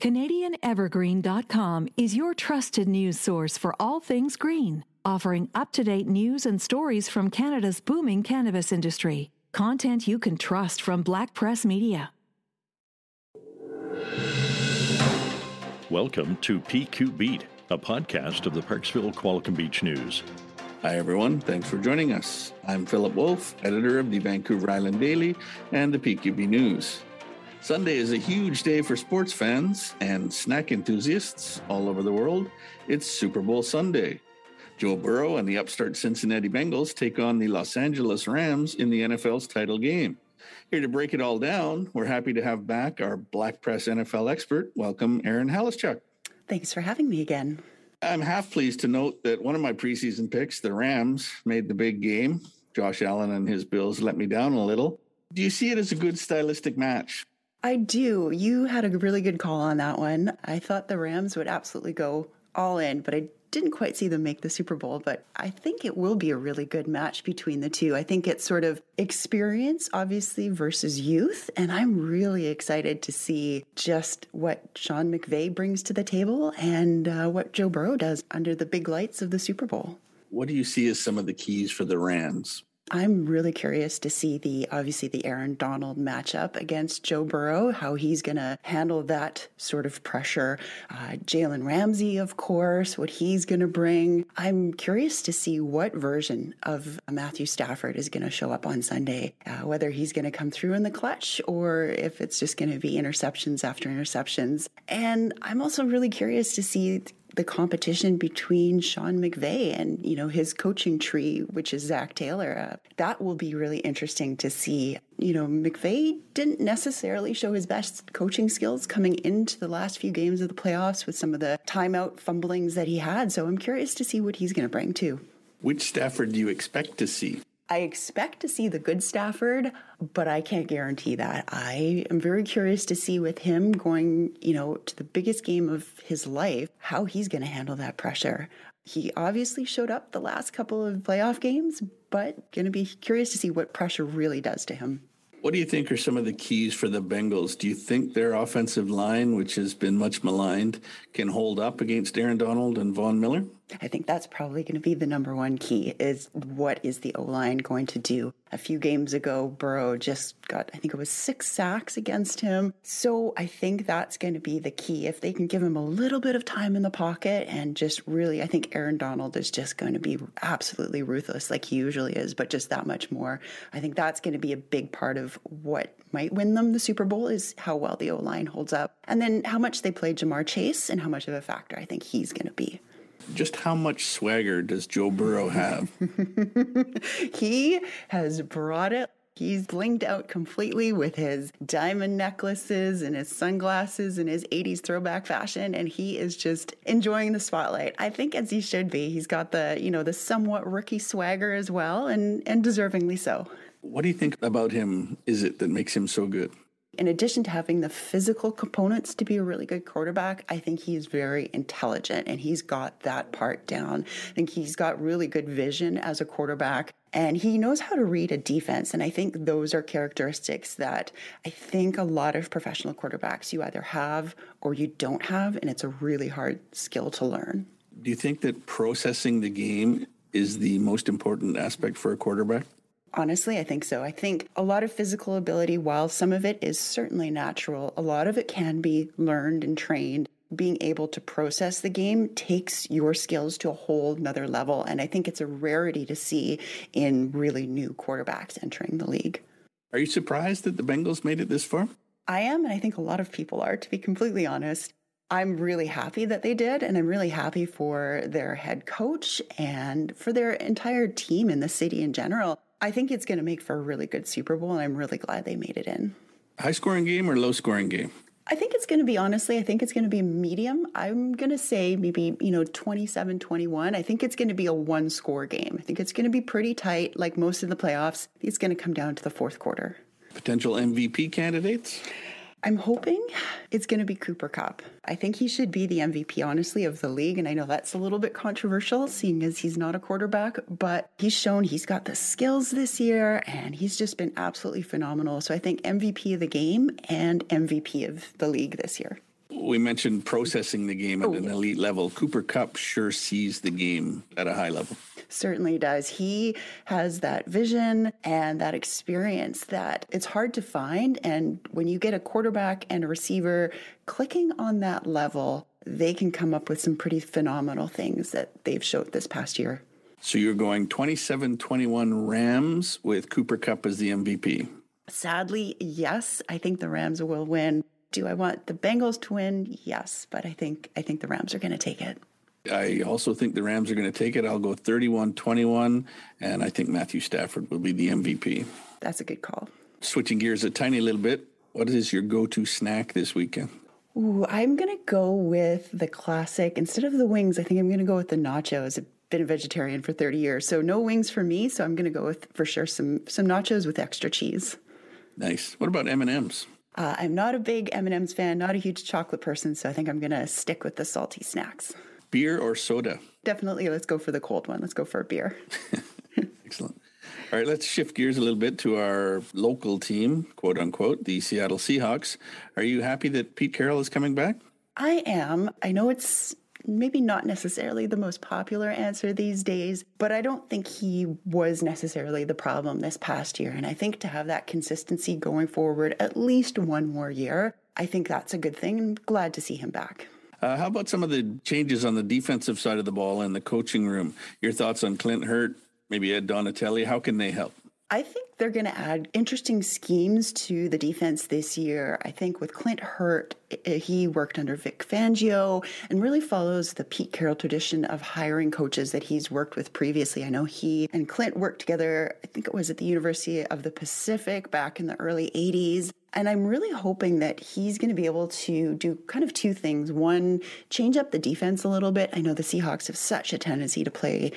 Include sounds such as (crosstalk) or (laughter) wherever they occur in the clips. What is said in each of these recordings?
CanadianEvergreen.com is your trusted news source for all things green, offering up to date news and stories from Canada's booming cannabis industry. Content you can trust from Black Press Media. Welcome to PQ Beat, a podcast of the Parksville Qualicum Beach News. Hi, everyone. Thanks for joining us. I'm Philip Wolf, editor of the Vancouver Island Daily and the PQB News. Sunday is a huge day for sports fans and snack enthusiasts all over the world. It's Super Bowl Sunday. Joe Burrow and the upstart Cincinnati Bengals take on the Los Angeles Rams in the NFL's title game. Here to break it all down, we're happy to have back our Black Press NFL expert. Welcome, Erin Haluschak. Thanks for having me again. I'm half pleased to note that one of my preseason picks, the Rams, made the big game. Josh Allen and his Bills let me down a little. Do you see it as a good stylistic match? I do. You had a really good call on that one. I thought the Rams would absolutely go all in, but I didn't quite see them make the Super Bowl, but I think it will be a really good match between the two. I think it's sort of experience, obviously, versus youth. And I'm really excited to see just what Sean McVay brings to the table and uh, what Joe Burrow does under the big lights of the Super Bowl. What do you see as some of the keys for the Rams? I'm really curious to see the obviously the Aaron Donald matchup against Joe Burrow, how he's going to handle that sort of pressure. Uh, Jalen Ramsey, of course, what he's going to bring. I'm curious to see what version of Matthew Stafford is going to show up on Sunday, uh, whether he's going to come through in the clutch or if it's just going to be interceptions after interceptions. And I'm also really curious to see the competition between Sean McVay and you know his coaching tree, which is Zac Taylor. Uh, that will be really interesting to see. You know, McVay didn't necessarily show his best coaching skills coming into the last few games of the playoffs with some of the timeout fumblings that he had. So I'm curious to see what he's going to bring too. Which Stafford do you expect to see? I expect to see the good Stafford, but I can't guarantee that. I am very curious to see with him going, you know, to the biggest game of his life, how he's going to handle that pressure. He obviously showed up the last couple of playoff games, but going to be curious to see what pressure really does to him. What do you think are some of the keys for the Bengals? Do you think their offensive line, which has been much maligned, can hold up against Aaron Donald and Von Miller? I think that's probably going to be the number one key is what is the O line going to do? A few games ago, Burrow just got, I think it was six sacks against him. So I think that's going to be the key. If they can give him a little bit of time in the pocket and just really, I think Aaron Donald is just going to be absolutely ruthless like he usually is, but just that much more. I think that's going to be a big part of what might win them the Super Bowl is how well the O line holds up. And then how much they play Ja'Marr Chase and how much of a factor I think he's going to be just how much swagger does Joe Burrow have? (laughs) he has brought it. He's blinged out completely with his diamond necklaces and his sunglasses and his 80s throwback fashion and he is just enjoying the spotlight. I think as he should be. He's got the, you know, the somewhat rookie swagger as well and and deservingly so. What do you think about him is it that makes him so good? In addition to having the physical components to be a really good quarterback, I think he's very intelligent and he's got that part down. I think he's got really good vision as a quarterback and he knows how to read a defense. And I think those are characteristics that I think a lot of professional quarterbacks you either have or you don't have. And it's a really hard skill to learn. Do you think that processing the game is the most important aspect for a quarterback? Honestly, I think so. I think a lot of physical ability, while some of it is certainly natural, a lot of it can be learned and trained. Being able to process the game takes your skills to a whole nother level. And I think it's a rarity to see in really new quarterbacks entering the league. Are you surprised that the Bengals made it this far? I am, and I think a lot of people are, to be completely honest. I'm really happy that they did, and I'm really happy for their head coach and for their entire team in the city in general. I think it's going to make for a really good Super Bowl, and I'm really glad they made it in. High scoring game or low scoring game? I think it's going to be honestly, I think it's going to be medium. I'm going to say maybe, you know, 27 21. I think it's going to be a one score game. I think it's going to be pretty tight, like most of the playoffs. It's going to come down to the fourth quarter. Potential MVP candidates? I'm hoping it's going to be Cooper Kupp. I think he should be the MVP, honestly, of the league. And I know that's a little bit controversial, seeing as he's not a quarterback, but he's shown he's got the skills this year and he's just been absolutely phenomenal. So I think MVP of the game and MVP of the league this year. We mentioned processing the game at oh, an yes. elite level. Cooper Kupp sure sees the game at a high level. Certainly does. He has that vision and that experience that it's hard to find. And when you get a quarterback and a receiver clicking on that level, they can come up with some pretty phenomenal things that they've showed this past year. So you're going 27 21 Rams with Cooper Kupp as the MVP. Sadly, yes. I think the Rams will win. Do I want the Bengals to win? Yes, but I think I think the Rams are going to take it. I also think the Rams are going to take it. I'll go 31-21 and I think Matthew Stafford will be the MVP. That's a good call. Switching gears a tiny little bit, what is your go-to snack this weekend? Ooh, I'm going to go with the classic. Instead of the wings, I think I'm going to go with the nachos. I've been a vegetarian for 30 years, so no wings for me, so I'm going to go with for sure some some nachos with extra cheese. Nice. What about M&Ms? Uh, I'm not a big M&Ms fan, not a huge chocolate person, so I think I'm going to stick with the salty snacks. Beer or soda? Definitely, let's go for the cold one. Let's go for a beer. (laughs) Excellent. All right, let's shift gears a little bit to our local team, quote unquote, the Seattle Seahawks. Are you happy that Pete Carroll is coming back? I am. I know it's maybe not necessarily the most popular answer these days, but I don't think he was necessarily the problem this past year. And I think to have that consistency going forward at least one more year, I think that's a good thing. I'm glad to see him back. Uh, how about some of the changes on the defensive side of the ball in the coaching room? Your thoughts on Clint Hurtt, maybe Ed Donatelli? How can they help? I think they're going to add interesting schemes to the defense this year. I think with Clint Hurtt, eh, he worked under Vic Fangio and really follows the Pete Carroll tradition of hiring coaches that he's worked with previously. I know he and Clint worked together, I think it was at the University of the Pacific back in the early 80s. And I'm really hoping that he's going to be able to do kind of two things. One, change up the defense a little bit. I know the Seahawks have such a tendency to play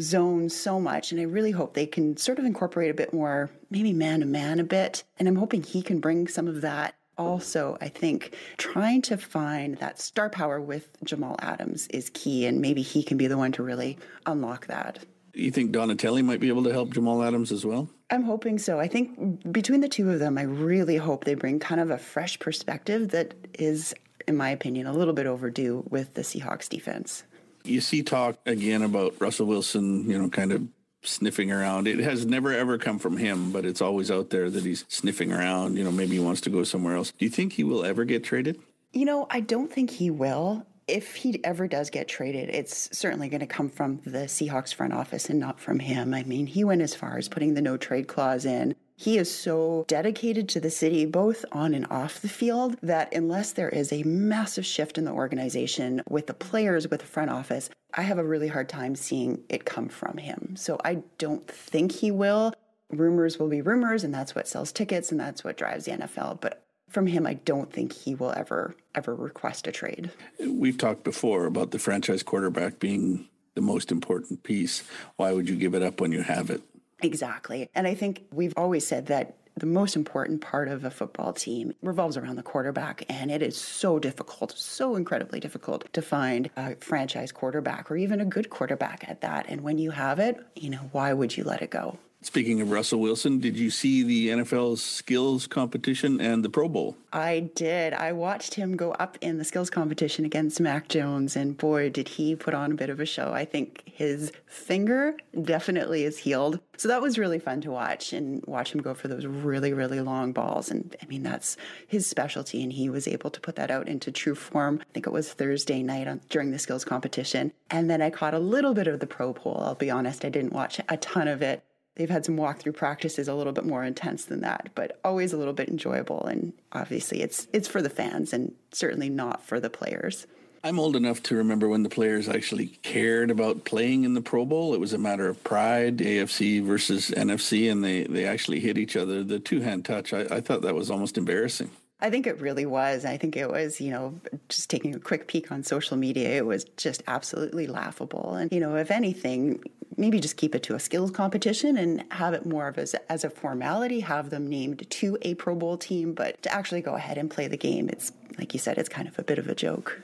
zone so much. And I really hope they can sort of incorporate a bit more, maybe man to man a bit. And I'm hoping he can bring some of that. Also, I think trying to find that star power with Jamal Adams is key, and maybe he can be the one to really unlock that. You think Donatelli might be able to help Jamal Adams as well? I'm hoping so. I think between the two of them, I really hope they bring kind of a fresh perspective that is, in my opinion, a little bit overdue with the Seahawks defense. You see talk again about Russell Wilson, you know, kind of sniffing around. It has never ever come from him, but it's always out there that he's sniffing around. You know, maybe he wants to go somewhere else. Do you think he will ever get traded? You know, I don't think he will. If he ever does get traded, it's certainly going to come from the Seahawks front office and not from him. I mean, he went as far as putting the no trade clause in. He is so dedicated to the city, both on and off the field, that unless there is a massive shift in the organization with the players, with the front office, I have a really hard time seeing it come from him. So I don't think he will. Rumors will be rumors, and that's what sells tickets, and that's what drives the NFL. But from him, I don't think he will ever, ever request a trade. We've talked before about the franchise quarterback being the most important piece. Why would you give it up when you have it? Exactly. And I think we've always said that the most important part of a football team revolves around the quarterback. And it is so difficult, so incredibly difficult to find a franchise quarterback or even a good quarterback at that. And when you have it, you know, why would you let it go? Speaking of Russell Wilson, did you see the NFL's skills competition and the Pro Bowl? I did. I watched him go up in the skills competition against Mac Jones, and boy, did he put on a bit of a show. I think his finger definitely is healed. So that was really fun to watch and watch him go for those really, really long balls. And I mean, that's his specialty, and he was able to put that out into true form. I think it was Thursday night on, during the skills competition. And then I caught a little bit of the Pro Bowl. I'll be honest, I didn't watch a ton of it they've had some walkthrough practices a little bit more intense than that, but always a little bit enjoyable. And obviously, it's it's for the fans and certainly not for the players. I'm old enough to remember when the players actually cared about playing in the Pro Bowl. It was a matter of pride, AFC versus NFC, and they, they actually hit each other. The two hand touch, I, I thought that was almost embarrassing. I think it really was. I think it was, you know, just taking a quick peek on social media, it was just absolutely laughable. And, you know, if anything, maybe just keep it to a skills competition and have it more of as, as a formality, have them named to a Pro Bowl team, but to actually go ahead and play the game, it's like you said, it's kind of a bit of a joke.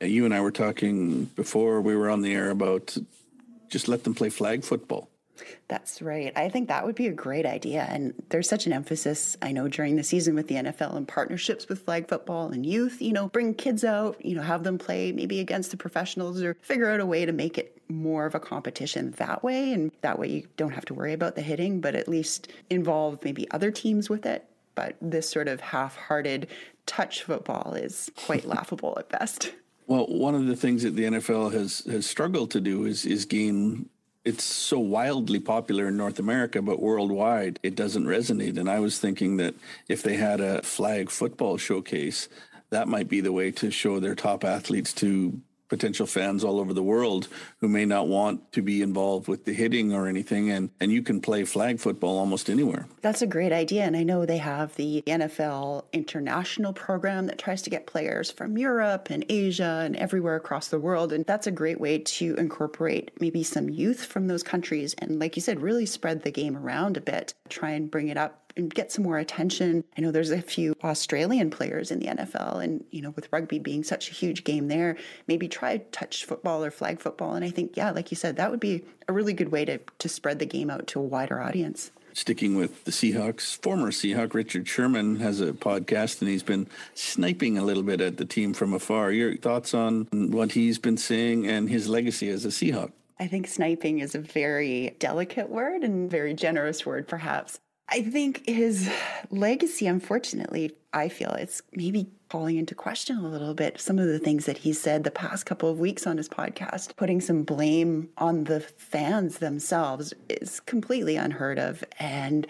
You and I were talking before we were on the air about just let them play flag football. That's right. I think that would be a great idea. And there's such an emphasis, I know, during the season with the NFL and partnerships with flag football and youth, you know, bring kids out, you know, have them play maybe against the professionals or figure out a way to make it more of a competition that way. And that way you don't have to worry about the hitting, but at least involve maybe other teams with it. But this sort of half hearted touch football is quite (laughs) laughable at best. Well, one of the things that the NFL has has struggled to do is is gain it's so wildly popular in North America, but worldwide it doesn't resonate. And I was thinking that if they had a flag football showcase, that might be the way to show their top athletes to potential fans all over the world who may not want to be involved with the hitting or anything and and you can play flag football almost anywhere. That's a great idea and I know they have the NFL international program that tries to get players from Europe and Asia and everywhere across the world and that's a great way to incorporate maybe some youth from those countries and like you said really spread the game around a bit. Try and bring it up and get some more attention. I know there's a few Australian players in the NFL, and you know, with rugby being such a huge game there, maybe try touch football or flag football. And I think, yeah, like you said, that would be a really good way to to spread the game out to a wider audience. Sticking with the Seahawks, former Seahawk Richard Sherman has a podcast and he's been sniping a little bit at the team from afar. Your thoughts on what he's been saying and his legacy as a Seahawk? I think sniping is a very delicate word and very generous word, perhaps. I think his legacy, unfortunately, I feel it's maybe calling into question a little bit some of the things that he said the past couple of weeks on his podcast. Putting some blame on the fans themselves is completely unheard of. And,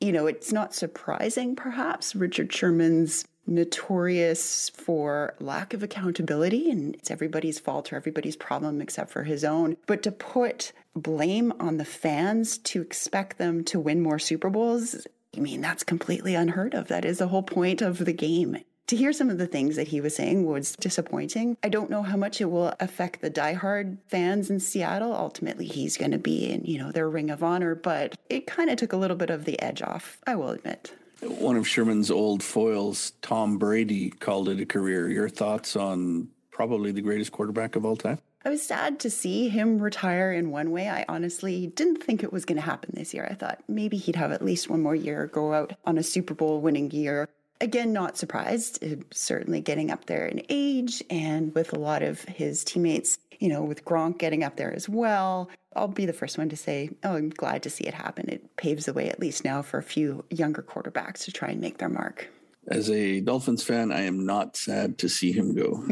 you know, it's not surprising, perhaps, Richard Sherman's notorious for lack of accountability and it's everybody's fault or everybody's problem except for his own. But to put blame on the fans to expect them to win more Super Bowls, I mean, that's completely unheard of. That is the whole point of the game. To hear some of the things that he was saying was disappointing. I don't know how much it will affect the diehard fans in Seattle. Ultimately, he's going to be in, you know, their ring of honor, but it kind of took a little bit of the edge off, I will admit. One of Sherman's old foils, Tom Brady, called it a career. Your thoughts on probably the greatest quarterback of all time? I was sad to see him retire in one way. I honestly didn't think it was going to happen this year. I thought maybe he'd have at least one more year, go out on a Super Bowl winning year. Again, not surprised, uh, certainly getting up there in age and with a lot of his teammates, you know, with Gronk getting up there as well. I'll be the first one to say, oh, I'm glad to see it happen. It paves the way, at least now, for a few younger quarterbacks to try and make their mark. As a Dolphins fan, I am not sad to see him go.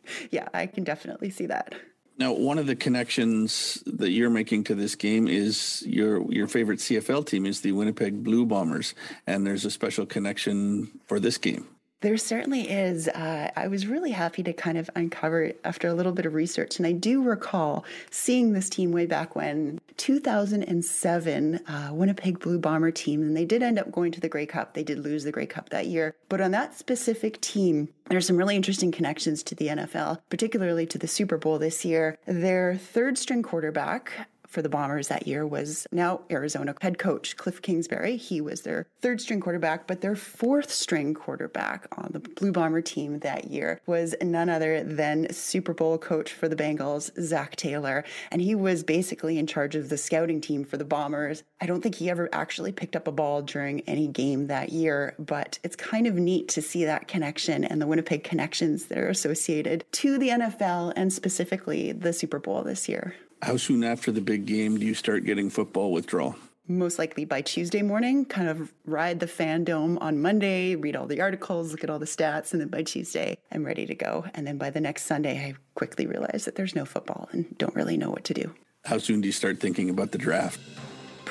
(laughs) yeah, I can definitely see that. Now, one of the connections that you're making to this game is your your favorite CFL team is the Winnipeg Blue Bombers, and there's a special connection for this game. There certainly is. Uh, I was really happy to kind of uncover after a little bit of research. And I do recall seeing this team way back when 2007 uh, Winnipeg Blue Bomber team. And they did end up going to the Grey Cup. They did lose the Grey Cup that year. But on that specific team, there's some really interesting connections to the NFL, particularly to the Super Bowl this year. Their third string quarterback, for the Bombers that year was now Arizona head coach Cliff Kingsbury. He was their third string quarterback, but their fourth string quarterback on the Blue Bomber team that year was none other than Super Bowl coach for the Bengals, Zac Taylor. And he was basically in charge of the scouting team for the Bombers. I don't think he ever actually picked up a ball during any game that year, but it's kind of neat to see that connection and the Winnipeg connections that are associated to the NFL and specifically the Super Bowl this year. How soon after the big game do you start getting football withdrawal? Most likely by Tuesday morning, kind of ride the fandom on Monday, read all the articles, look at all the stats, and then by Tuesday, I'm ready to go. And then by the next Sunday, I quickly realize that there's no football and don't really know what to do. How soon do you start thinking about the draft?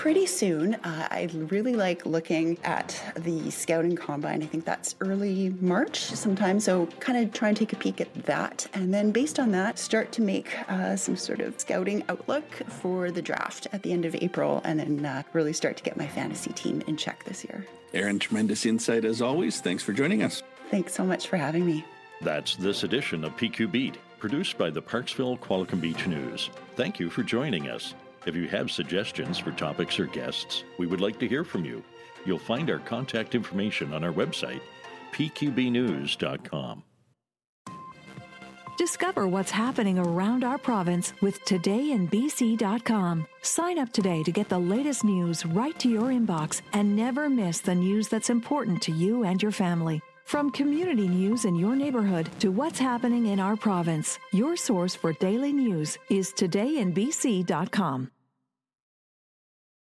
Pretty soon. Uh, I really like looking at the scouting combine. I think that's early March sometime. So, kind of try and take a peek at that. And then, based on that, start to make uh, some sort of scouting outlook for the draft at the end of April. And then uh, really start to get my fantasy team in check this year. Erin, tremendous insight as always. Thanks for joining us. Thanks so much for having me. That's this edition of PQ Beat, produced by the Parksville Qualicum Beach News. Thank you for joining us. If you have suggestions for topics or guests, we would like to hear from you. You'll find our contact information on our website, pqbnews.com. Discover what's happening around our province with todayinbc.com. Sign up today to get the latest news right to your inbox and never miss the news that's important to you and your family. From community news in your neighborhood to what's happening in our province, your source for daily news is todayinbc.com.